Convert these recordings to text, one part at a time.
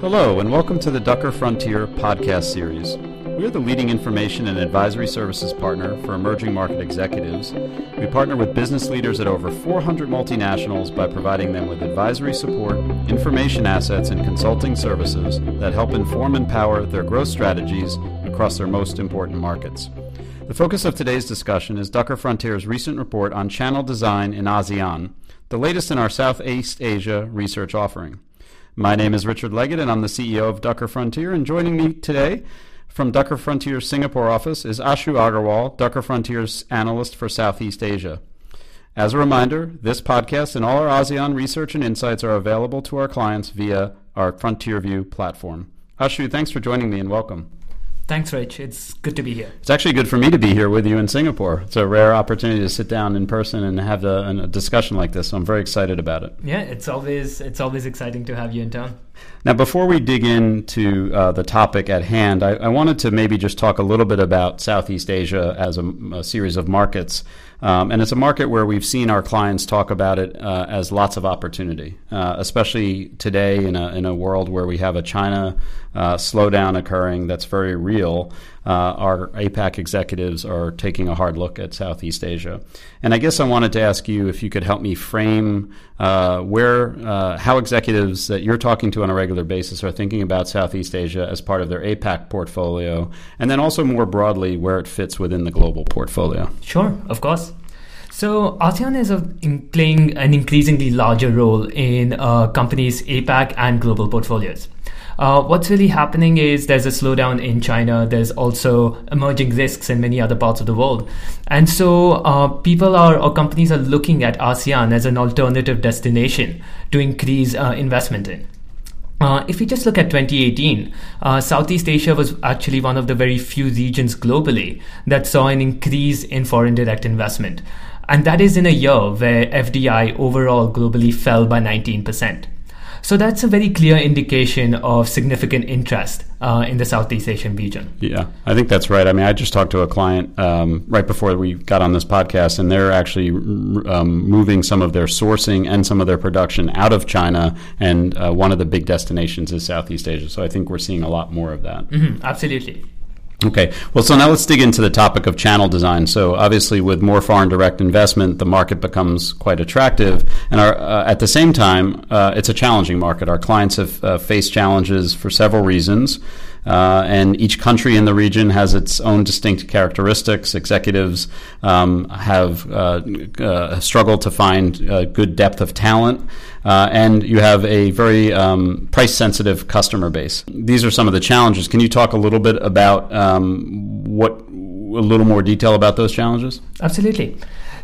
Hello, and welcome to the Ducker Frontier podcast series. We are the leading information and advisory services partner for emerging market executives. We partner with business leaders at over 400 multinationals by providing them with advisory support, information assets, and consulting services that help inform and power their growth strategies across their most important markets. The focus of today's discussion is Ducker Frontier's recent report on channel design in ASEAN, the latest in our Southeast Asia research offering. My name is Richard Leggett, and I'm the CEO of Ducker Frontier. And joining me today from Ducker Frontier's Singapore office is Ashu Agarwal, Ducker Frontier's analyst for Southeast Asia. As a reminder, this podcast and all our ASEAN research and insights are available to our clients via our FrontierView platform. Ashu, thanks for joining me and welcome. Thanks, Rich. It's good to be here. It's actually good for me to be here with you in Singapore. It's a rare opportunity to sit down in person and have a, a discussion like this. So I'm very excited about it. Yeah, it's always it's always exciting to have you in town. Now, before we dig into uh, the topic at hand, I, I, wanted to maybe just talk a little bit about Southeast Asia as a, a series of markets. Um, and it's a market where we've seen our clients talk about it uh, as lots of opportunity, uh, especially today in a, in a world where we have a China uh, slowdown occurring that's very real. Uh, our APAC executives are taking a hard look at Southeast Asia. And I guess I wanted to ask you if you could help me frame uh, where, uh, how executives that you're talking to on a regular basis are thinking about Southeast Asia as part of their APAC portfolio, and then also more broadly where it fits within the global portfolio. Sure, of course. So ASEAN is a, in playing an increasingly larger role in uh, companies' APAC and global portfolios. Uh, what's really happening is there's a slowdown in China. There's also emerging risks in many other parts of the world. And so uh, people are, or companies are looking at ASEAN as an alternative destination to increase uh, investment in. Uh, if we just look at 2018, uh, Southeast Asia was actually one of the very few regions globally that saw an increase in foreign direct investment. And that is in a year where FDI overall globally fell by 19%. So that's a very clear indication of significant interest uh, in the Southeast Asian region. Yeah, I think that's right. I mean, I just talked to a client um, right before we got on this podcast, and they're actually um, moving some of their sourcing and some of their production out of China, and uh, one of the big destinations is Southeast Asia. So I think we're seeing a lot more of that. Mm-hmm, absolutely. Okay, well, so now let's dig into the topic of channel design. So, obviously, with more foreign direct investment, the market becomes quite attractive. And our, uh, at the same time, uh, it's a challenging market. Our clients have uh, faced challenges for several reasons. Uh, and each country in the region has its own distinct characteristics. Executives um, have uh, uh, struggled to find good depth of talent. Uh, and you have a very um, price sensitive customer base. These are some of the challenges. Can you talk a little bit about um, what a little more detail about those challenges? Absolutely.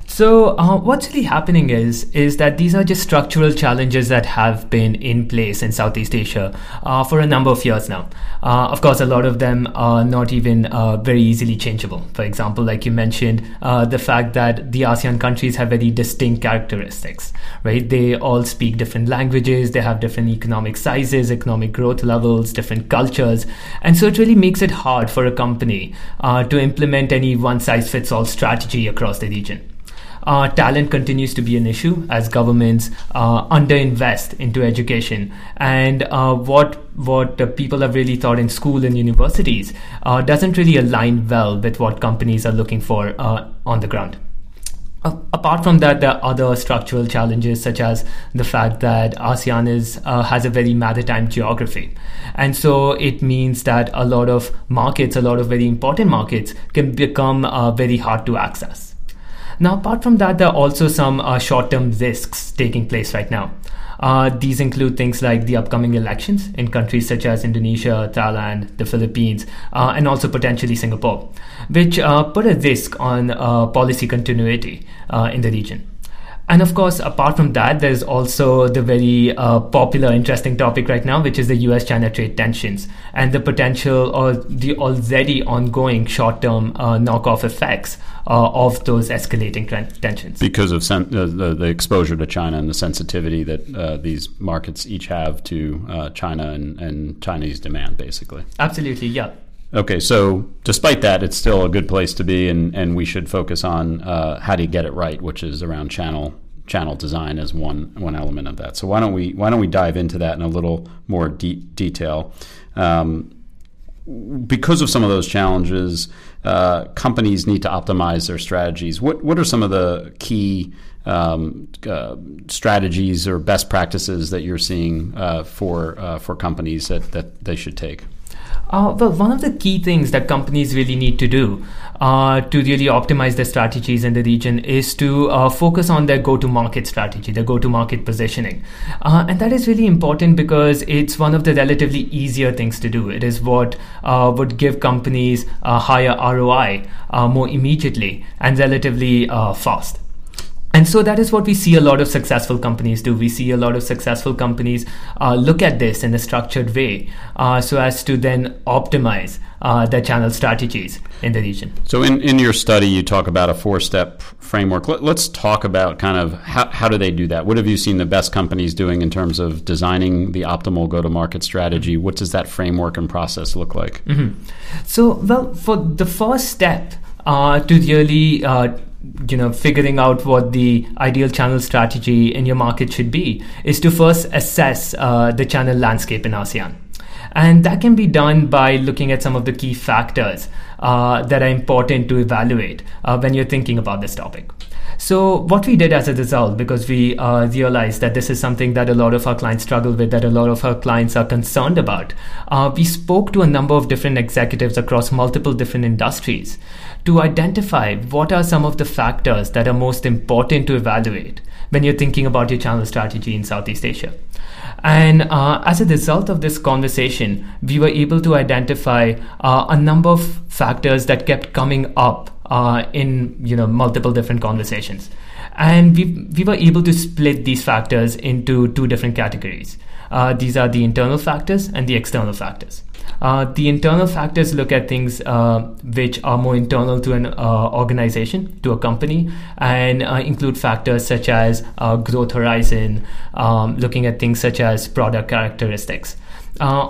So uh, what's really happening is is that these are just structural challenges that have been in place in Southeast Asia uh, for a number of years now. Uh, of course, a lot of them are not even uh, very easily changeable. For example, like you mentioned, uh, the fact that the ASEAN countries have very distinct characteristics, right? They all speak different languages, they have different economic sizes, economic growth levels, different cultures, and so it really makes it hard for a company uh, to implement any one size fits all strategy across the region. Uh, talent continues to be an issue as governments uh, underinvest into education. And uh, what what people have really thought in school and universities uh, doesn't really align well with what companies are looking for uh, on the ground. apart from that, there are other structural challenges, such as the fact that ASEAN is uh, has a very maritime geography, and so it means that a lot of markets, a lot of very important markets, can become very hard to access. Now, apart from that, there are also some uh, short term risks taking place right now. Uh, these include things like the upcoming elections in countries such as Indonesia, Thailand, the Philippines, uh, and also potentially Singapore, which uh, put a risk on uh, policy continuity uh, in the region. And of course, apart from that, there's also the very uh, popular, interesting topic right now, which is the US China trade tensions and the potential or the already ongoing short term uh, knockoff effects uh, of those escalating tensions. Because of sen- the, the, exposure to China and the sensitivity that uh, these markets each have to uh, China and, and Chinese demand, basically. Absolutely, yeah. Okay, so despite that, it's still a good place to be, and, and we should focus on uh, how do you get it right, which is around channel channel design as one one element of that. So why don't we why don't we dive into that in a little more de- detail? Um, because of some of those challenges, uh, companies need to optimize their strategies. What what are some of the key um, uh, strategies or best practices that you're seeing uh, for uh, for companies that, that they should take? Uh, well, one of the key things that companies really need to do uh, to really optimize their strategies in the region is to uh, focus on their go to market strategy, their go to market positioning. Uh, and that is really important because it's one of the relatively easier things to do. It is what uh, would give companies a higher ROI uh, more immediately and relatively fast. And so that is what we see a lot of successful companies do. We see a lot of successful companies uh, look at this in a structured way uh, so as to then optimize uh, their channel strategies in the region. So, in, in your study, you talk about a four step framework. Let, us talk about kind of how, how do they do that? What have you seen the best companies doing in terms of designing the optimal go to market strategy? What does that framework and process look like? Mm-hmm. So, well, for the first step, uh, to really uh, you know figuring out what the ideal channel strategy in your market should be is to first assess uh, the channel landscape in ASEAN. And that can be done by looking at some of the key factors uh, that are important to evaluate uh, when you're thinking about this topic. So, what we did as a result, because we uh, realized that this is something that a lot of our clients struggle with, that a lot of our clients are concerned about, uh, we spoke to a number of different executives across multiple different industries to identify what are some of the factors that are most important to evaluate when you're thinking about your channel strategy in Southeast Asia. And uh, as a result of this conversation, we were able to identify uh, a number of factors that kept coming up uh, in you know multiple different conversations, and we we were able to split these factors into two different categories. Uh, these are the internal factors and the external factors. Uh, the internal factors look at things uh, which are more internal to an uh, organization, to a company, and uh, include factors such as uh, growth horizon, um, looking at things such as product characteristics.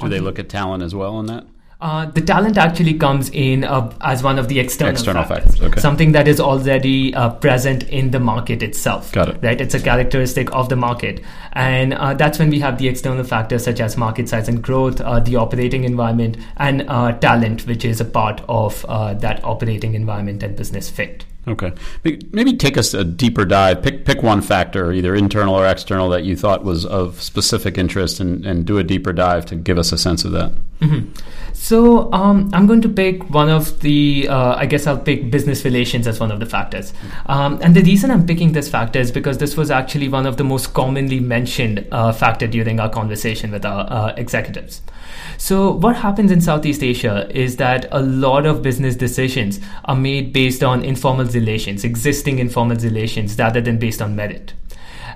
Do they look at talent as well in that? Uh, the talent actually comes in uh, as one of the external, external factors, factors okay. something that is already uh, present in the market itself. Got it. Right, it's a characteristic of the market, and uh, that's when we have the external factors such as market size and growth, uh, the operating environment, and uh, talent, which is a part of that operating environment and business fit. Okay, maybe take us a deeper dive. Pick pick one factor, either internal or external, that you thought was of specific interest, and, and do a deeper dive to give us a sense of that. Mm-hmm. So um, I'm going to pick one of the. Uh, I guess I'll pick business relations as one of the factors, um, and the reason I'm picking this factor is because this was actually one of the most commonly mentioned uh, factor during our conversation with our uh, executives. So, what happens in Southeast Asia is that a lot of business decisions are made based on informal relations, existing informal relations, rather than based on merit.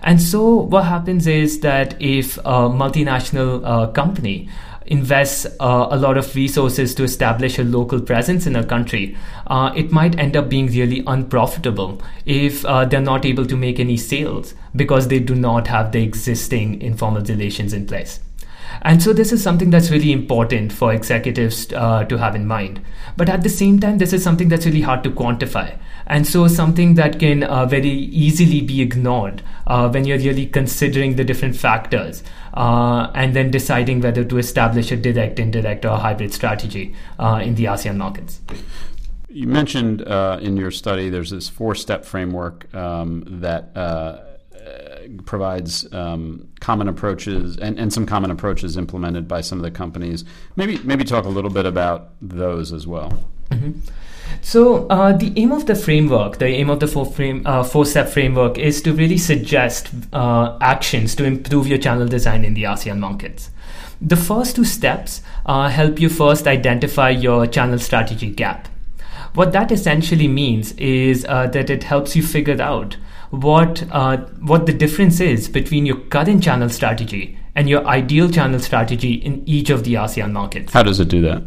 And so, what happens is that if a multinational uh, company invests uh, a lot of resources to establish a local presence in a country, uh, it might end up being really unprofitable if uh, they're not able to make any sales because they do not have the existing informal relations in place. And so this is something that's really important for executives uh, to have in mind. But at the same time, this is something that's really hard to quantify. And so something that can uh, very easily be ignored uh, when you're really considering the different factors uh, and then deciding whether to establish a direct, indirect, or hybrid strategy uh, in the ASEAN markets. You mentioned uh, in your study there's this four step framework um, that provides um, common approaches and, and some common approaches implemented by some of the companies. Maybe maybe talk a little bit about those as well. Mm-hmm. So uh, the aim of the framework, the aim of the four frame uh, four step framework, is to really suggest uh, actions to improve your channel design in the ASEAN markets. The first two steps uh, help you first identify your channel strategy gap. What that essentially means is uh, that it helps you figure out what uh, what the difference is between your current channel strategy and your ideal channel strategy in each of the ASEAN markets. How does it do that?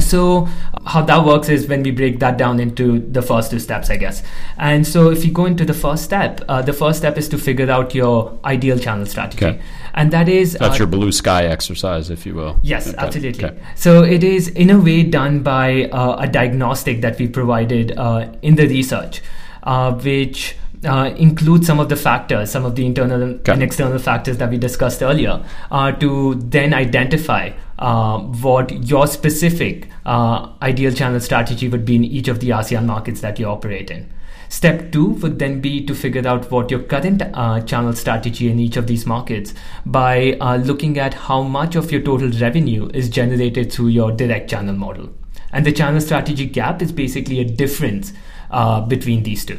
So, how that works is when we break that down into the first two steps, I guess. And so, if you go into the first step, uh, the first step is to figure out your ideal channel strategy. Okay. And that is. That's uh, your blue sky exercise, if you will. Yes, okay. absolutely. Okay. So, it is in a way done by uh, a diagnostic that we provided uh, in the research, uh, which uh, include some of the factors, some of the internal and external factors that we discussed earlier, uh, to then identify uh, what your specific uh, ideal channel strategy would be in each of the ASEAN markets that you operate in. Step two would then be to figure out what your current uh, channel strategy in each of these markets by uh, looking at how much of your total revenue is generated through your direct channel model. And the channel strategy gap is basically a difference uh, between these two.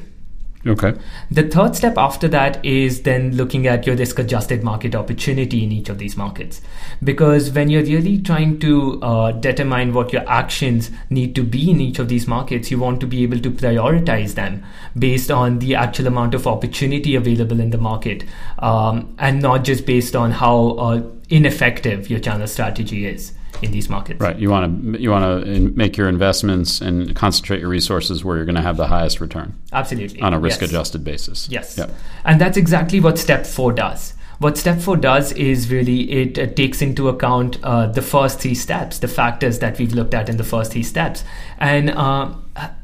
Okay. The third step after that is then looking at your risk adjusted market opportunity in each of these markets. Because when you're really trying to uh, determine what your actions need to be in each of these markets, you want to be able to prioritize them based on the actual amount of opportunity available in the market um, and not just based on how uh, ineffective your channel strategy is in these markets. Right. You want to you want to make your investments and concentrate your resources where you're going to have the highest return Absolutely. on a risk Yes. adjusted basis. Yes. Yep. And that's exactly what step four does. What step four does is really it uh, takes into account uh, the first three steps, the factors that we've looked at in the first three steps, and uh,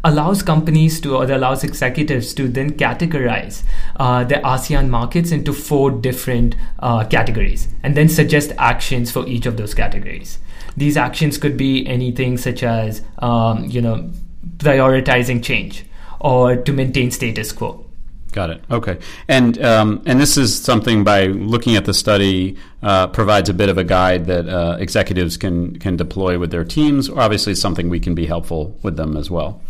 allows companies to or allows executives to then categorize uh, the ASEAN markets into four different uh, categories and then suggest actions for each of those categories. These actions could be anything such as, um, you know, prioritizing change or to maintain status quo. Got it. Okay, and um, and this is something by looking at the study uh, provides a bit of a guide that uh, executives can can deploy with their teams. Obviously, something we can be helpful with them as well.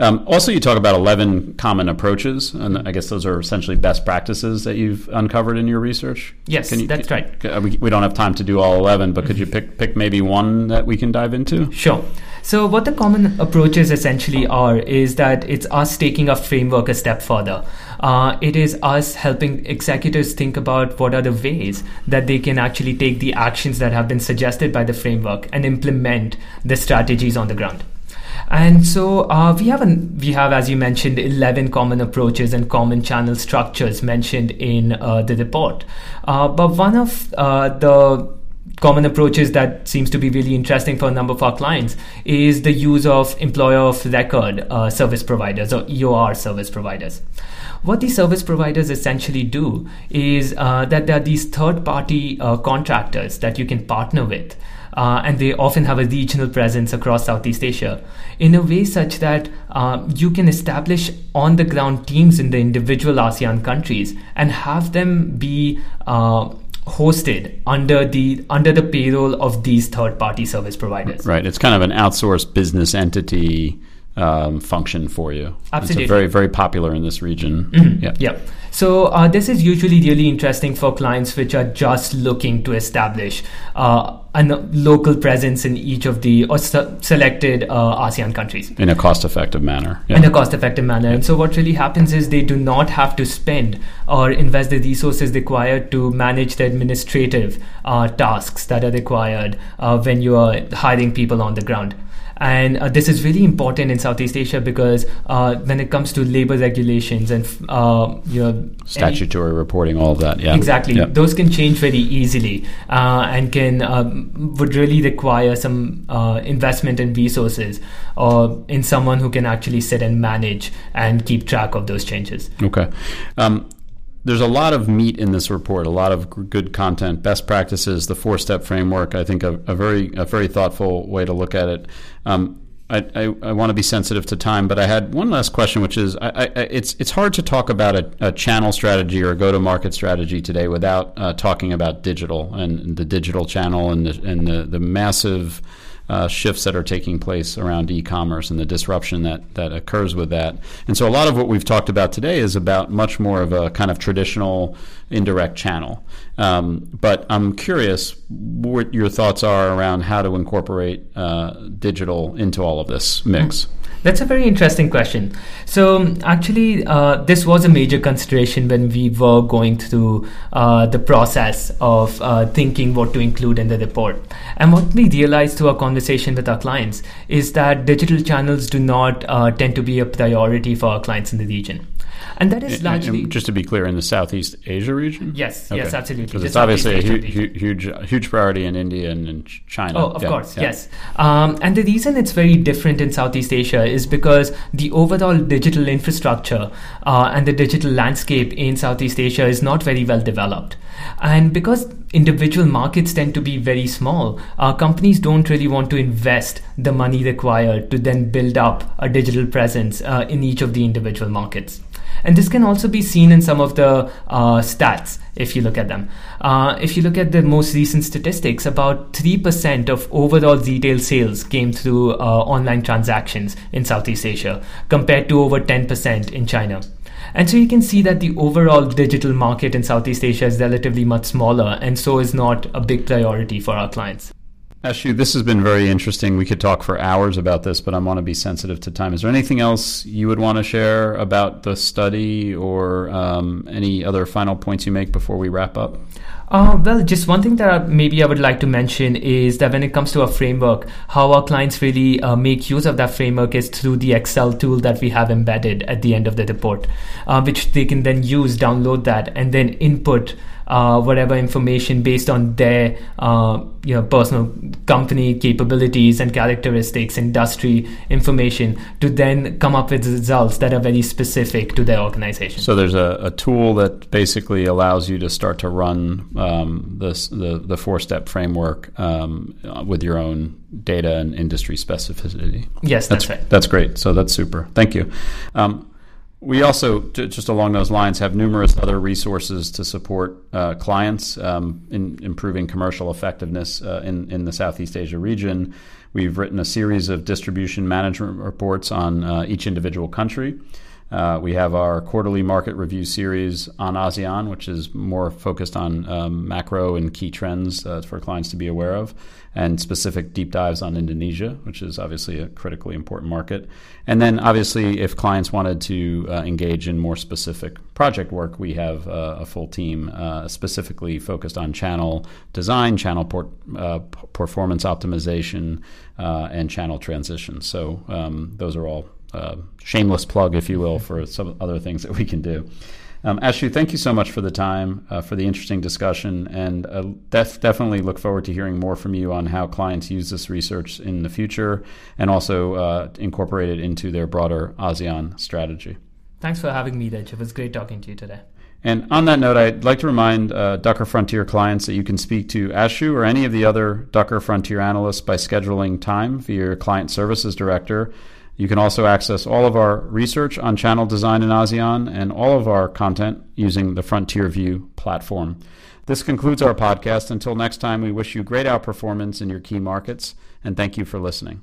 Um, also, you talk about eleven common approaches, and I guess those are essentially best practices that you've uncovered in your research. Yes, Can you- that's right. Uh, We, we don't have time to do all eleven, but could you pick pick maybe one that we can dive into? Sure. So, what the common approaches essentially are is that it's us taking a framework a step further. Uh, it is us helping executives think about what are the ways that they can actually take the actions that have been suggested by the framework and implement the strategies on the ground. And so uh, we have an, we have, as you mentioned, eleven common approaches and common channel structures mentioned in uh, the report. Uh, but one of uh, the common approaches that seems to be really interesting for a number of our clients is the use of employer of record uh, service providers or EOR service providers. What these service providers essentially do is uh, that there are these third party uh, contractors that you can partner with. Uh, and they often have a regional presence across Southeast Asia in a way such that uh, you can establish on the ground teams in the individual ASEAN countries and have them be uh, hosted under the under the payroll of these third party service providers. Right. It's kind of an outsourced business entity um, function for you. Absolutely. It's a very very popular in this region. Yeah. Yeah. So uh, this is usually really interesting for clients which are just looking to establish uh, a local presence in each of the or se- selected uh, ASEAN countries. In a cost effective manner. Yeah. in a cost effective manner. And so, what really happens is they do not have to spend or invest the resources required to manage the administrative uh, tasks that are required uh, when you are hiring people on the ground. And uh, this is really important in Southeast Asia because uh, when it comes to labor regulations and uh, you know any- Statutory reporting, all of that. Yeah. Exactly. Those can change very easily uh, and can um, would really require some uh, investment and resources or in someone who can actually sit and manage and keep track of those changes. Okay. Um, there's a lot of meat in this report, a lot of good content, best practices, the four step framework. I think a, a very a very thoughtful way to look at it. Um, I, I, I want to be sensitive to time, but I had one last question, which is I, it's it's hard to talk about a, a channel strategy or a go to market strategy today without uh, talking about digital and the digital channel and the, and the, the massive uh, shifts that are taking place around e-commerce and the disruption that that occurs with that. And so a lot of what we've talked about today is about much more of a kind of traditional indirect channel. Um, but I'm curious what your thoughts are around how to incorporate uh, digital into all of this mix. That's a very interesting question. So, actually, uh, this was a major consideration when we were going through uh, the process of uh, thinking what to include in the report. And what we realized through our conversation with our clients is that digital channels do not uh, tend to be a priority for our clients in the region. And that is largely. And just to be clear, in the Southeast Asia region? Yes, okay. yes, absolutely. Because it's obviously a hu- huge, huge priority in India and in China. Oh, of yeah, course, yeah. yes. Um, and the reason it's very different in Southeast Asia is because the overall digital infrastructure uh, and the digital landscape in Southeast Asia is not very well developed. And because individual markets tend to be very small, uh, companies don't really want to invest the money required to then build up a digital presence uh, in each of the individual markets. And this can also be seen in some of the uh, stats if you look at them. Uh, if you look at the most recent statistics, about 3% of overall retail sales came through uh, online transactions in Southeast Asia, compared to over 10% in China. And so you can see that the overall digital market in Southeast Asia is relatively much smaller, and so is not a big priority for our clients. Ashu, this has been very interesting. We could talk for hours about this, but I want to be sensitive to time. Is there anything else you would want to share about the study or um, any other final points you make before we wrap up? Uh, well, just one thing that maybe I would like to mention is that when it comes to a framework, how our clients really uh, make use of that framework is through the Excel tool that we have embedded at the end of the report, uh, which they can then use, download that, and then input uh, whatever information based on their uh, you know personal company capabilities and characteristics, industry information, to then come up with results that are very specific to their organization. So there's a, a tool that basically allows you to start to run um, this, the the four step framework um, with your own data and industry specificity. Yes, that's, that's right. That's great. So that's super. Thank you. Um, we also, just along those lines, have numerous other resources to support uh, clients um, in improving commercial effectiveness uh, in, in the Southeast Asia region. We've written a series of distribution management reports on uh, each individual country. Uh, we have our quarterly market review series on ASEAN, which is more focused on um, macro and key trends uh, for clients to be aware of, and specific deep dives on Indonesia, which is obviously a critically important market. And then, obviously, if clients wanted to uh, engage in more specific project work, we have uh, a full team uh, specifically focused on channel design, channel port, uh, performance optimization, and channel transition. So, um, those are all uh, shameless plug, if you will, for some other things that we can do. Um, Ashu, thank you so much for the time, uh, for the interesting discussion, and uh, def- definitely look forward to hearing more from you on how clients use this research in the future and also uh, incorporate it into their broader ASEAN strategy. Thanks for having me, Rich. It was great talking to you today. And on that note, I'd like to remind uh, Ducker Frontier clients that you can speak to Ashu or any of the other Ducker Frontier analysts by scheduling time via your client services director you can also access all of our research on channel design in ASEAN and all of our content using the FrontierView platform. This concludes our podcast. Until next time, we wish you great outperformance in your key markets, and thank you for listening.